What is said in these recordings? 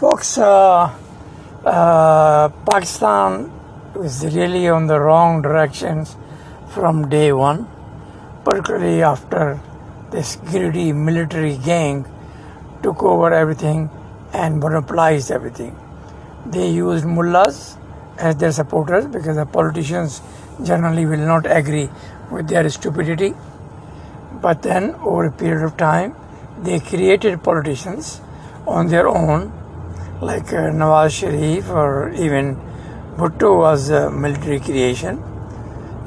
Folks, uh, uh, Pakistan is really on the wrong directions from day one, particularly after this greedy military gang took over everything and monopolized everything. They used mullahs as their supporters because the politicians generally will not agree with their stupidity. But then, over a period of time, they created politicians on their own, like uh, Nawaz Sharif or even Bhutto was a military creation.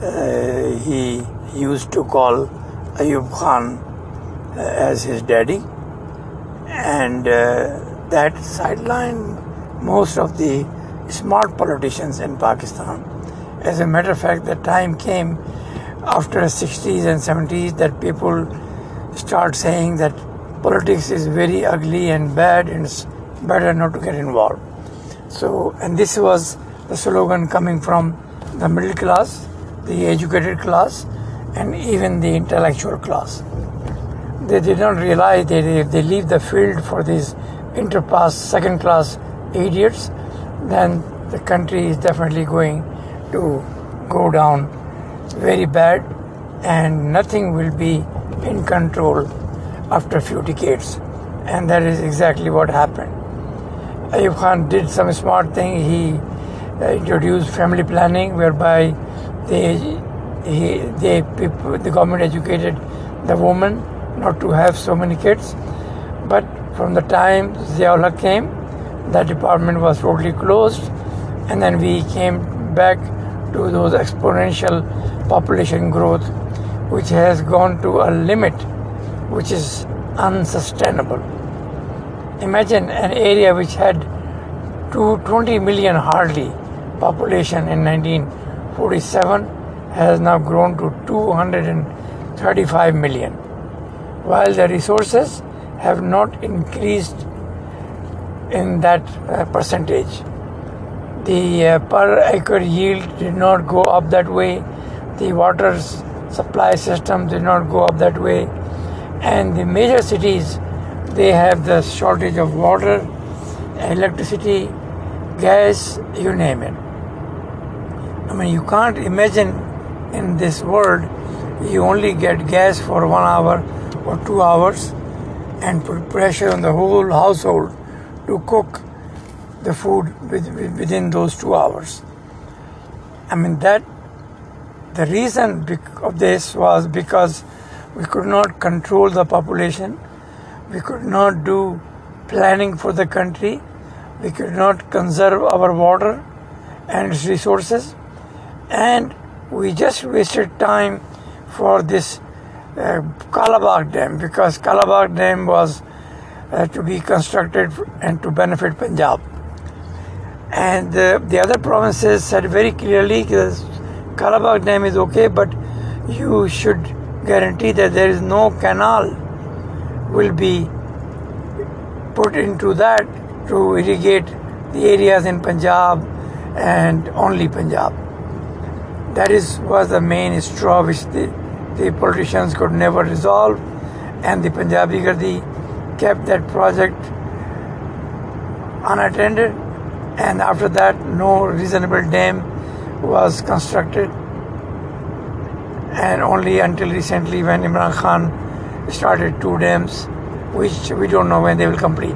Uh, he used to call Ayub Khan uh, as his daddy, and uh, that sidelined most of the smart politicians in Pakistan. As a matter of fact, the time came after the 60s and 70s that people start saying that politics is very ugly and bad and better not to get involved. So, and this was the slogan coming from the middle class, the educated class, and even the intellectual class. They did not realize that if they leave the field for these interpass second class idiots, then the country is definitely going to go down very bad and nothing will be in control after a few decades. And that is exactly what happened. Ayub Khan did some smart thing. He uh, introduced family planning whereby they, he, they, people, the government educated the woman not to have so many kids. But from the time Ziaullah came, that department was totally closed. And then we came back to those exponential population growth, which has gone to a limit which is unsustainable. Imagine an area which had 220 million hardly population in 1947 has now grown to 235 million, while the resources have not increased in that uh, percentage. The uh, per acre yield did not go up that way. The water supply system did not go up that way. And the major cities, they have the shortage of water, electricity, gas, you name it. I mean, you can't imagine in this world you only get gas for one hour or two hours and put pressure on the whole household to cook the food within those two hours. I mean, that the reason of this was because we could not control the population, we could not do planning for the country, we could not conserve our water and its resources, and we just wasted time for this uh, Kalabagh Dam because Kalabagh Dam was uh, to be constructed and to benefit Punjab. And uh, the other provinces said very clearly that Kalabagh Dam is okay, but you should guarantee that there is no canal will be put into that to irrigate the areas in Punjab and only Punjab. That is was the main straw which the, the politicians could never resolve, and the Punjabi Gardi kept that project unattended and after that no reasonable dam was constructed and only until recently when Imran Khan started two dams which we don't know when they will complete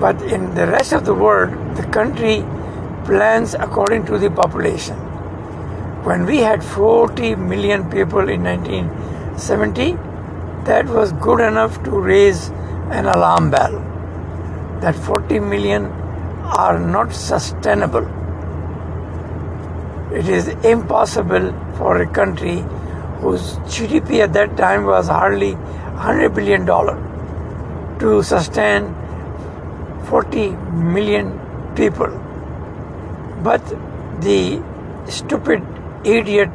but in the rest of the world the country plans according to the population when we had 40 million people in 1970 that was good enough to raise an alarm bell that 40 million are not sustainable. It is impossible for a country whose GDP at that time was hardly 100 billion dollar to sustain 40 million people. But the stupid idiot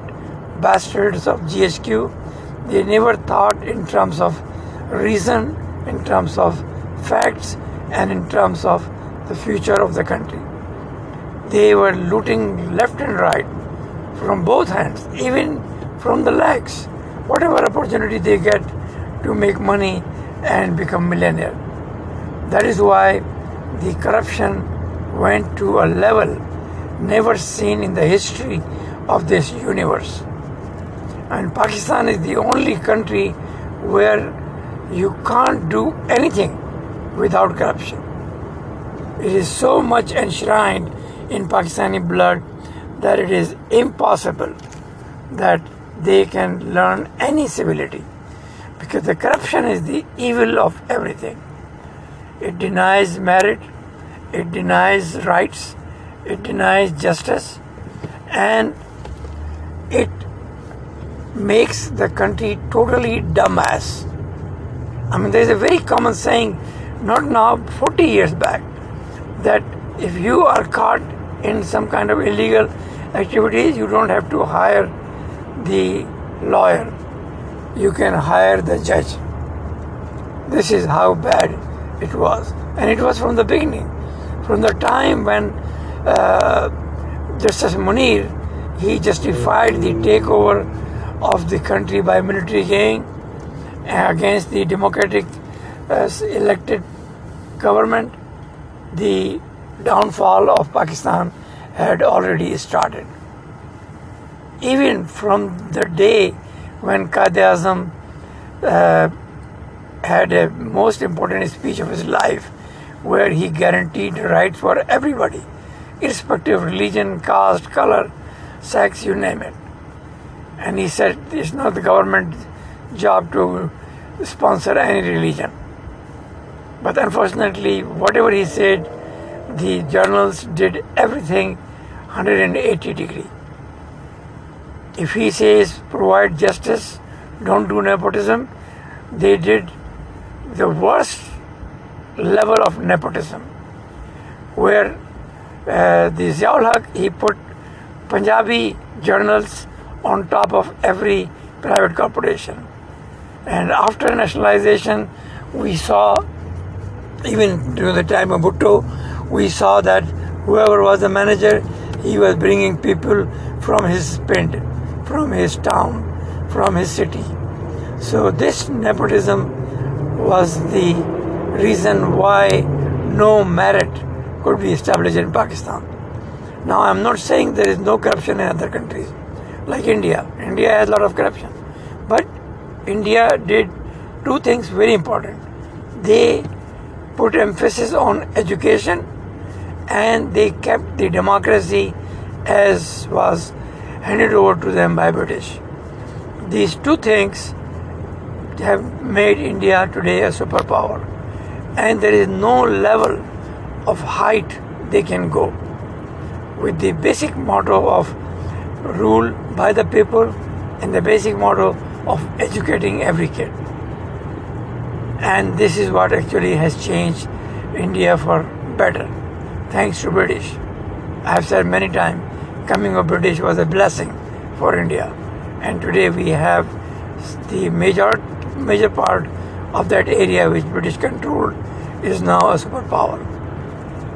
bastards of GHQ, they never thought in terms of reason, in terms of facts, and in terms of the future of the country. They were looting left and right from both hands, even from the legs. Whatever opportunity they get to make money and become millionaire. That is why the corruption went to a level never seen in the history of this universe. And Pakistan is the only country where you can't do anything without corruption. It is so much enshrined in Pakistani blood that it is impossible that they can learn any civility because the corruption is the evil of everything. It denies merit, it denies rights, it denies justice, and it makes the country totally dumbass. I mean, there is a very common saying, not now, 40 years back, that if you are caught in some kind of illegal activities, you don't have to hire the lawyer, you can hire the judge. This is how bad it was. And it was from the beginning. From the time when uh, Justice Munir, he justified the takeover of the country by military gang against the democratic uh, elected government, the downfall of Pakistan had already started. Even from the day when Qaid Azam uh, had a most important speech of his life, where he guaranteed rights for everybody, irrespective of religion, caste, color, sex, you name it. And he said it's not the government's job to sponsor any religion. But unfortunately, whatever he said, the journals did everything 180 degree. If he says provide justice, don't do nepotism, they did the worst level of nepotism, where uh, the Ziaul Haq, he put Punjabi journals on top of every private corporation. And after nationalization, we saw, even during the time of Bhutto, we saw that whoever was the manager, he was bringing people from his pind, from his town, from his city. So this nepotism was the reason why no merit could be established in Pakistan. Now I'm not saying there is no corruption in other countries, like India. India has a lot of corruption. But India did two things very important. They put emphasis on education and they kept the democracy as was handed over to them by British. These two things have made India today a superpower, and there is no level of height they can go. With the basic motto of rule by the people and the basic motto of educating every kid. And this is what actually has changed India for better thanks to British. I have said many times, coming of British was a blessing for India, and today we have the major major part of that area which British controlled is now a superpower,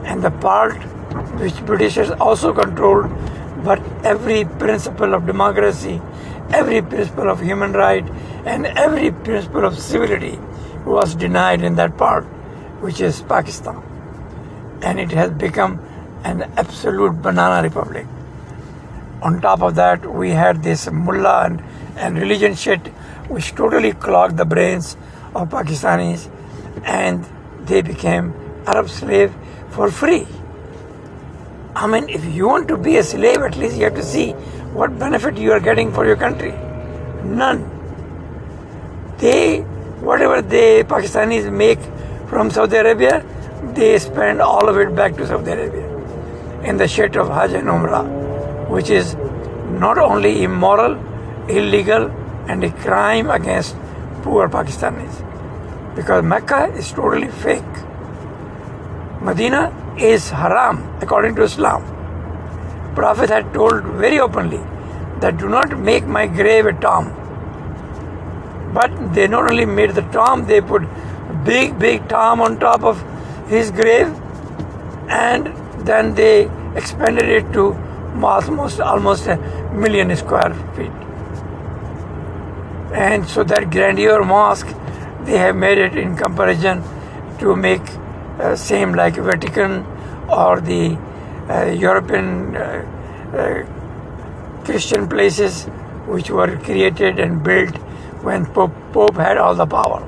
and the part which Britishers also controlled, but every principle of democracy, every principle of human right, and every principle of civility was denied in that part, which is Pakistan. And it has become an absolute banana republic. On top of that, we had this mullah and, and religion shit which totally clogged the brains of Pakistanis and they became Arab slave for free. I mean, if you want to be a slave, at least you have to see what benefit you are getting for your country. None. They, whatever they Pakistanis make from Saudi Arabia, they spend all of it back to Saudi Arabia in the shit of Hajj and Umrah, which is not only immoral, illegal, and a crime against poor Pakistanis. Because Mecca is totally fake. Medina is haram according to Islam. Prophet had told very openly that do not make my grave a tomb. But they not only made the tomb, they put big, big tomb on top of his grave and then they expanded it to almost almost a million square feet and so that grandeur mosque they have made it in comparison to make uh, same like Vatican or the uh, European uh, uh, Christian places which were created and built when Pope, Pope had all the power.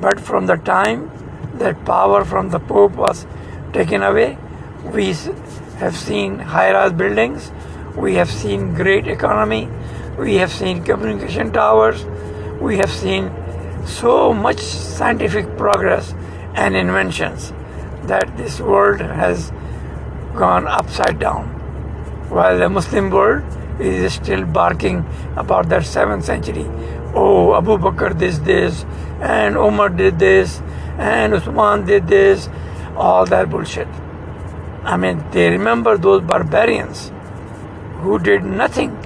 But from the time that power from the Pope was taken away, we have seen high-rise buildings, we have seen great economy, we have seen communication towers, we have seen so much scientific progress and inventions that this world has gone upside down. While the Muslim world is still barking about that 7th century. Oh, Abu Bakr did this, and Umar did this, and Usman did this, all that bullshit. I mean, they remember those barbarians who did nothing,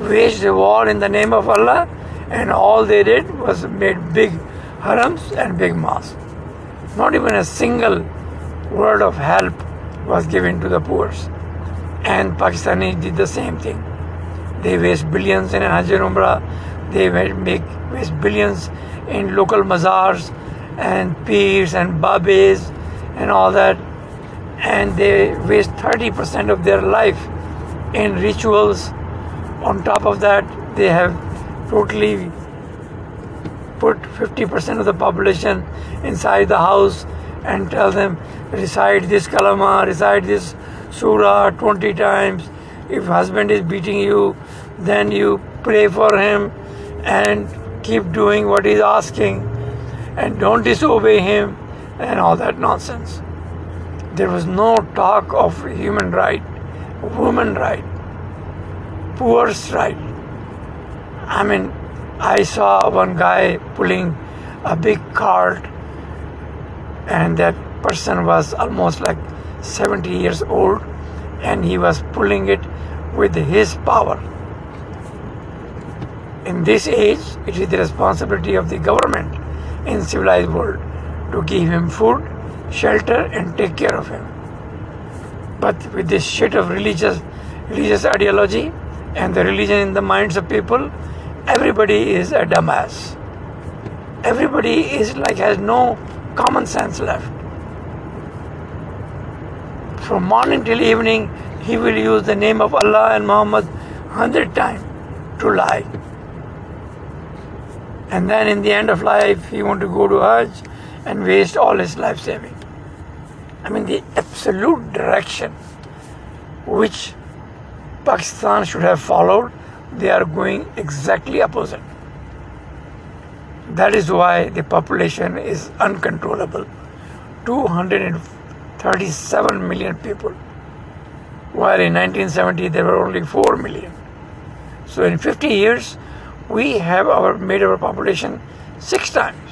waged a war in the name of Allah, and all they did was made big harams and big mosques. Not even a single word of help was given to the poor. And Pakistani did the same thing. They waste billions in Hajj Umrah. They make waste billions in local mazars and pirs and babes and all that. And they waste 30% of their life in rituals. On top of that, they have totally put 50% of the population inside the house and tell them recite this kalama, recite this surah 20 times. If husband is beating you, then you pray for him and keep doing what he's asking and don't disobey him and all that nonsense. There was no talk of human right, woman right, poor's right. I mean, I saw one guy pulling a big cart, and that person was almost like 70 years old, and he was pulling it with his power. In this age, it is the responsibility of the government in civilized world to give him food, shelter, and take care of him. But with this shit of religious religious ideology and the religion in the minds of people, everybody is a dumbass. Everybody is like has no common sense left. From morning till evening, he will use the name of Allah and Muhammad hundred times to lie. And then in the end of life, he want to go to Hajj and waste all his life saving. I mean, the absolute direction which Pakistan should have followed they are going exactly opposite. That is why the population is uncontrollable. 237 million people. While in 1970 there were only 4 million. So in 50 years, we have our made our population six times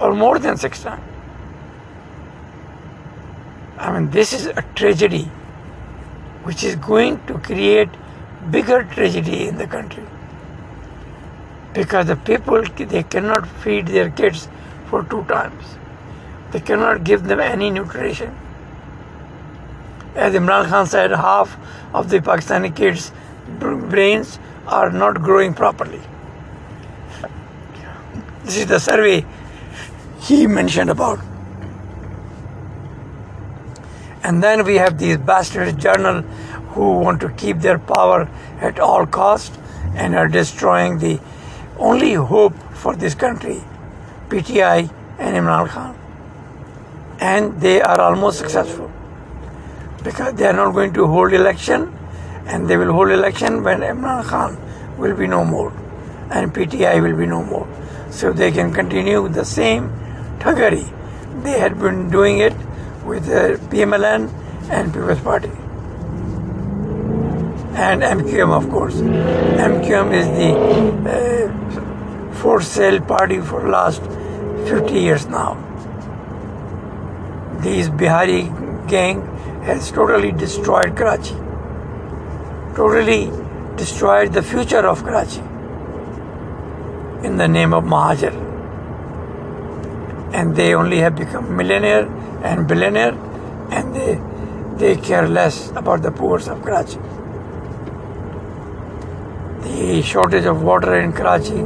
or more than six times. I mean, this is a tragedy which is going to create bigger tragedy in the country. Because the people they cannot feed their kids for two times. They cannot give them any nutrition. As imran khan said half of the pakistani kids brains are not growing properly. This is the survey he mentioned about and then we have these bastard journal who want to keep their power at all cost and are destroying the only hope for this country, PTI and Imran Khan. And they are almost successful because they are not going to hold election and they will hold election when Imran Khan will be no more and PTI will be no more. So they can continue the same thuggery. They had been doing it with the PMLN and People's Party and MQM, of course. MQM is the uh, for sale party for last 50 years now. This Bihari gang has totally destroyed Karachi, totally destroyed the future of Karachi in the name of Muhajir. And they only have become millionaire and billionaire and they, they care less about the poor of Karachi the shortage of water in Karachi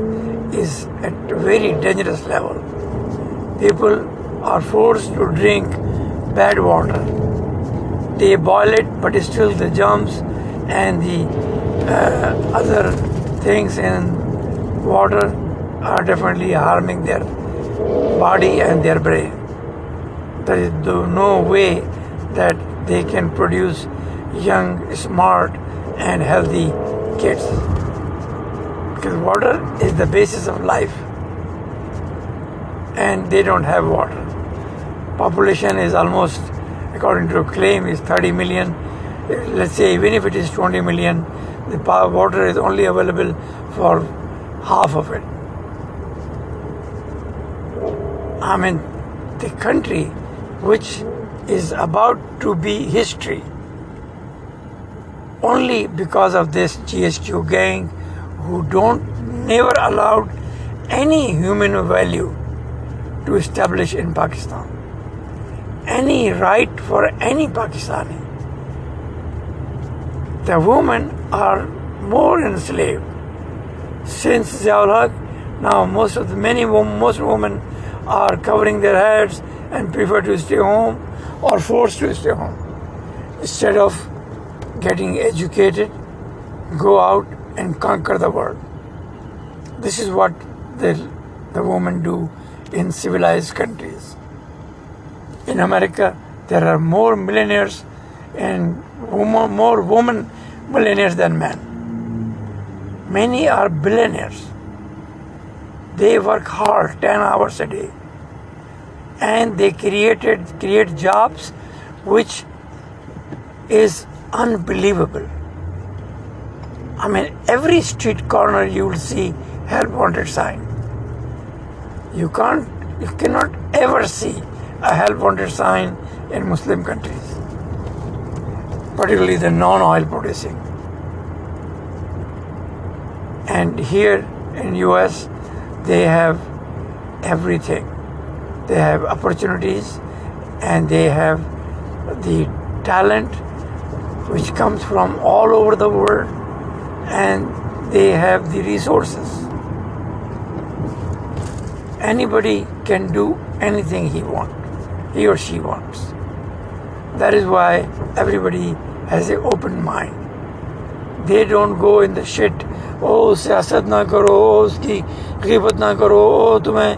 is at a very dangerous level. people are forced to drink bad water. They boil it, but still the germs and the uh, other things in water are definitely harming their body and their brain. There is no way that they can produce young, smart, and healthy kids. Because water is the basis of life, and they don't have water. Population is almost, according to a claim, is 30 million. Let's say even if it is 20 million, the water is only available for half of it. I mean, the country which is about to be history only because of this GHQ gang who don't never allowed any human value to establish in Pakistan. Any right for any Pakistani. The women are more enslaved. Since Haq, now most of the many most women are covering their heads and prefer to stay home or forced to stay home instead of getting educated, go out and conquer the world. This is what the, the women do in civilized countries. In America, there are more millionaires and more, more women millionaires than men. Many are billionaires. They work hard 10 hours a day and they created create jobs which is unbelievable. I mean, every street corner you will see help wanted sign. You can't, you cannot ever see a help wanted sign in Muslim countries, particularly the non-oil producing. And here in US, they have everything. They have opportunities, and they have the talent which comes from all over the world and they have the resources. Anybody can do anything he wants, he or she wants. That is why everybody has an open mind. They don't go in the shit, oh غیبت نہ کرو او تمہیں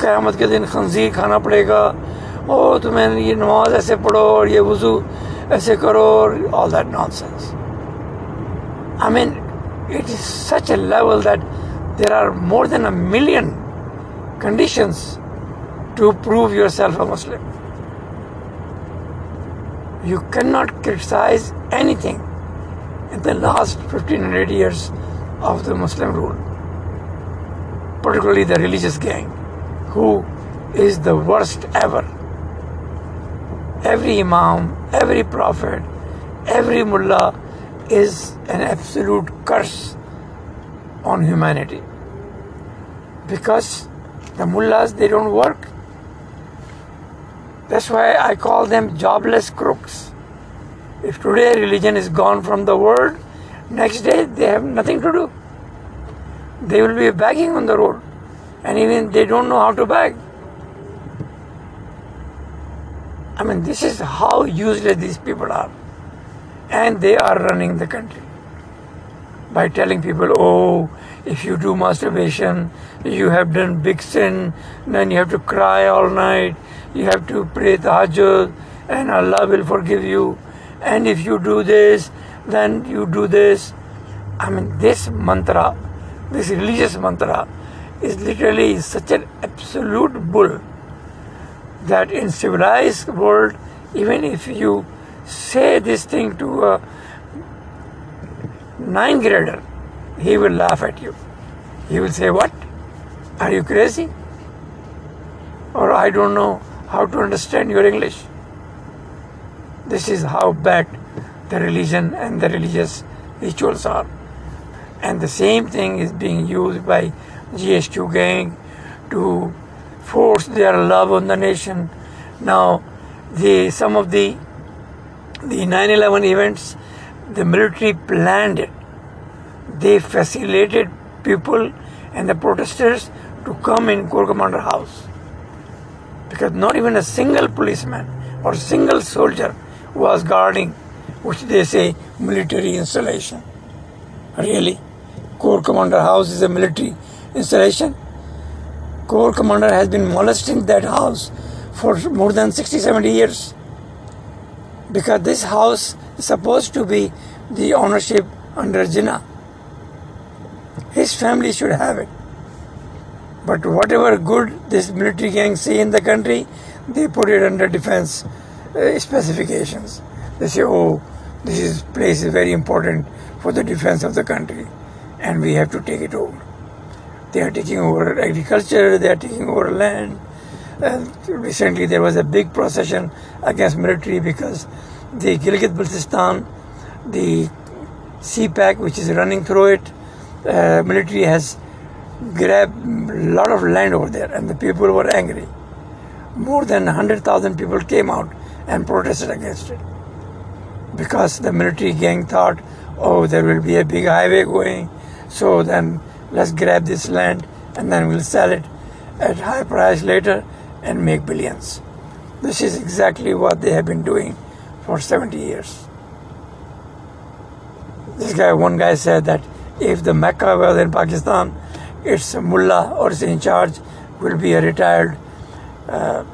قیامت کے دن خنزیر کھانا پڑے گا او تمہیں یہ نماز ایسے پڑھو اور یہ وضو ایسے کرو اور all that nonsense I mean it is such a level that there are more than a million conditions to prove yourself a Muslim you can not criticise anything in the last fifteen hundred years of the Muslim rule particularly the religious gang, who is the worst ever every Imam, every Prophet, every Mullah is an absolute curse on humanity. Because the mullahs, they don't work. That's why I call them jobless crooks. If today religion is gone from the world, next day they have nothing to do. They will be begging on the road, and even they don't know how to beg. I mean, this is how useless these people are. And they are running the country by telling people, oh, if you do masturbation, you have done big sin, then you have to cry all night, you have to pray tahajjud, and Allah will forgive you. And if you do this, then you do this. I mean, this mantra, this religious mantra, is literally such an absolute bull that in civilized world, even if you say this thing to a ninth grader, he will laugh at you. He will say, What? Are you crazy? Or I don't know how to understand your English. This is how bad the religion and the religious rituals are. And the same thing is being used by GHQ gang to force their love on the nation. Now, the some of the the 9/11 events, the military planned it. They facilitated people and the protesters to come in Corps Commander House. because not even a single policeman or single soldier was guarding, which they say military installation. Really? Corps Commander House is a military installation? Corps Commander has been molesting that house for more than 60 70 years. Because this house is supposed to be the ownership under Jinnah. His family should have it. But whatever good this military gang see in the country, they put it under defense uh, specifications. They say, oh, this is, place is very important for the defense of the country and we have to take it over. They are taking over agriculture, they are taking over land. And recently there was a big procession against military because the Gilgit Baltistan, the CPEC which is running through it, uh, military has grabbed a lot of land over there and the people were angry. More than 100,000 people came out and protested against it because the military gang thought, oh, there will be a big highway going, so then let's grab this land and then we'll sell it at high price later and make billions. This is exactly what they have been doing for 70 years. This guy, one guy said that if the Mecca was in Pakistan, its mullah or its in charge will be a retired uh,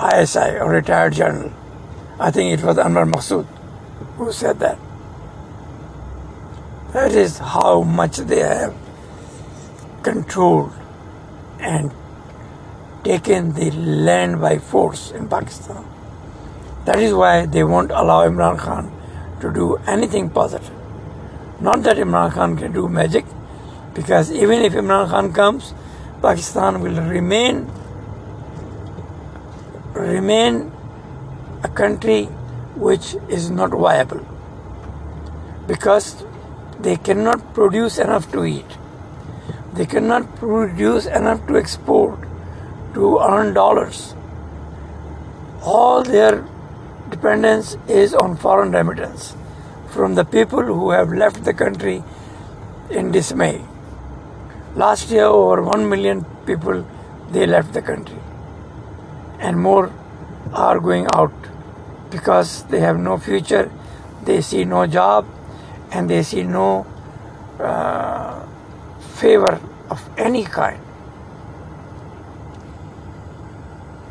ISI or retired general. I think it was Anwar Masood who said that. That is how much they have controlled and taken the land by force in Pakistan. That is why they won't allow Imran Khan to do anything positive. Not that Imran Khan can do magic, because even if Imran Khan comes, Pakistan will remain remain a country which is not viable because they cannot produce enough to eat. They cannot produce enough to export to earn dollars. All their dependence is on foreign remittance from the people who have left the country in dismay. Last year, over 1 million people they left the country, and more are going out because they have no future, they see no job, and they see no uh, favor of any kind.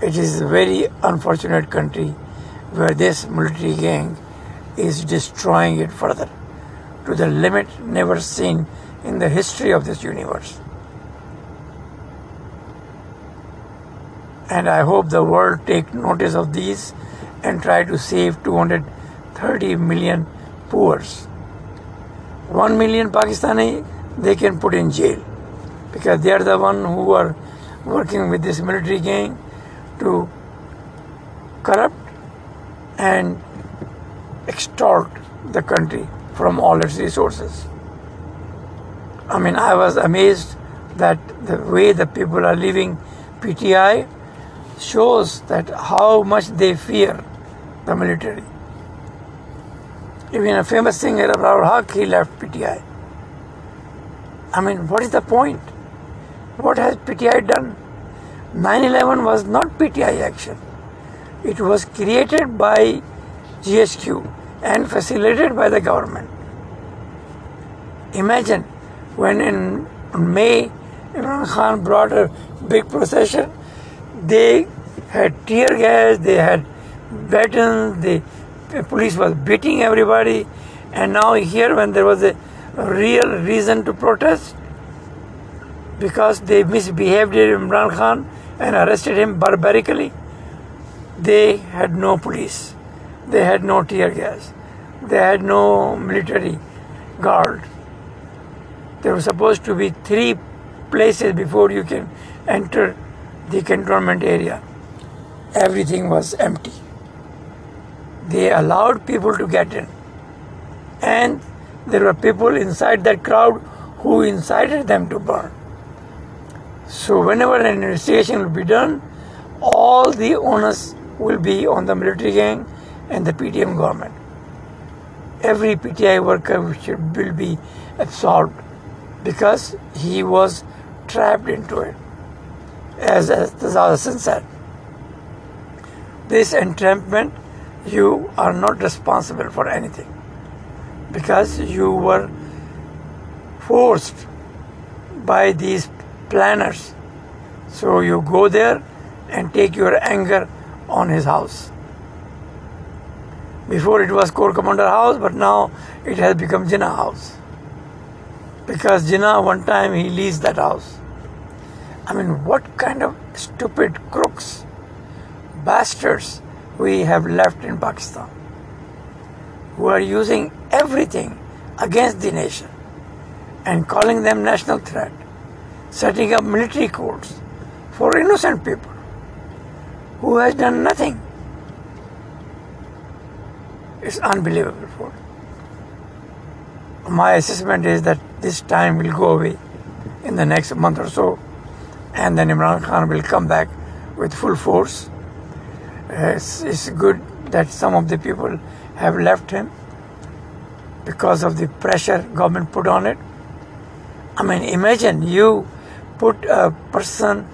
It is a very unfortunate country where this military gang is destroying it further to the limit never seen in the history of this universe. And I hope the world take notice of these and try to save 230 million poors. 1 million Pakistani they can put in jail because they are the one who are working with this military gang to corrupt and extort the country from all its resources. I mean, I was amazed that the way the people are living PTI shows that how much they fear the military. Even a famous singer, Abrar-ul-Haq, he left PTI. I mean, what is the point? What has PTI done? 9 11 was not PTI action. It was created by GHQ and facilitated by the government. Imagine when in May Imran Khan brought a big procession, they had tear gas, they had batons, the police was beating everybody, and now here when there was a real reason to protest, because they misbehaved Imran Khan and arrested him barbarically, they had no police. They had no tear gas. They had no military guard. There were supposed to be three places before you can enter the cantonment area. Everything was empty. They allowed people to get in. And there were people inside that crowd who incited them to burn. So, whenever an investigation will be done, all the onus will be on the military gang and the PDM government. Every PTI worker will be absolved because he was trapped into it. As, as Tazal Hassan said, this entrapment, you are not responsible for anything because you were forced by these planners. So you go there and take your anger on his house. Before it was Corps Commander House, but now it has become Jinnah House. Because Jinnah, one time he leased that house. I mean, what kind of stupid crooks, bastards we have left in Pakistan who are using everything against the nation and calling them national threat, setting up military courts for innocent people who has done nothing. It's unbelievable. for My assessment is that this time will go away in the next month or so, and then Imran Khan will come back with full force. It's, it's good that some of the people have left him because of the pressure government put on it. I mean, imagine you put a person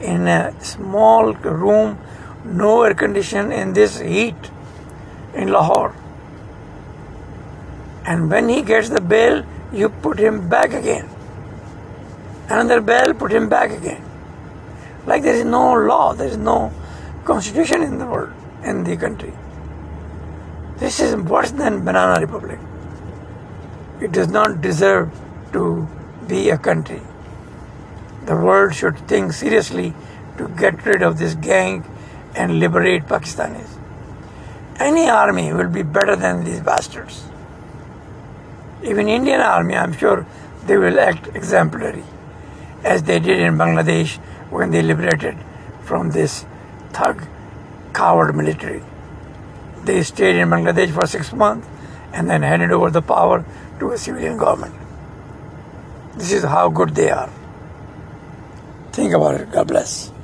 in a small room, no air condition in this heat in Lahore. And when he gets the bail, you put him back again. Another bail, put him back again. Like there is no law, there is no constitution in the world, in the country. This is worse than Banana Republic. It does not deserve to be a country. The world should think seriously to get rid of this gang and liberate Pakistanis. Any army will be better than these bastards. Even Indian army, I'm sure they will act exemplary, as they did in Bangladesh when they liberated from this thug, coward military. They stayed in Bangladesh for six months and then handed over the power to a civilian government. This is how good they are. Think about it. God bless.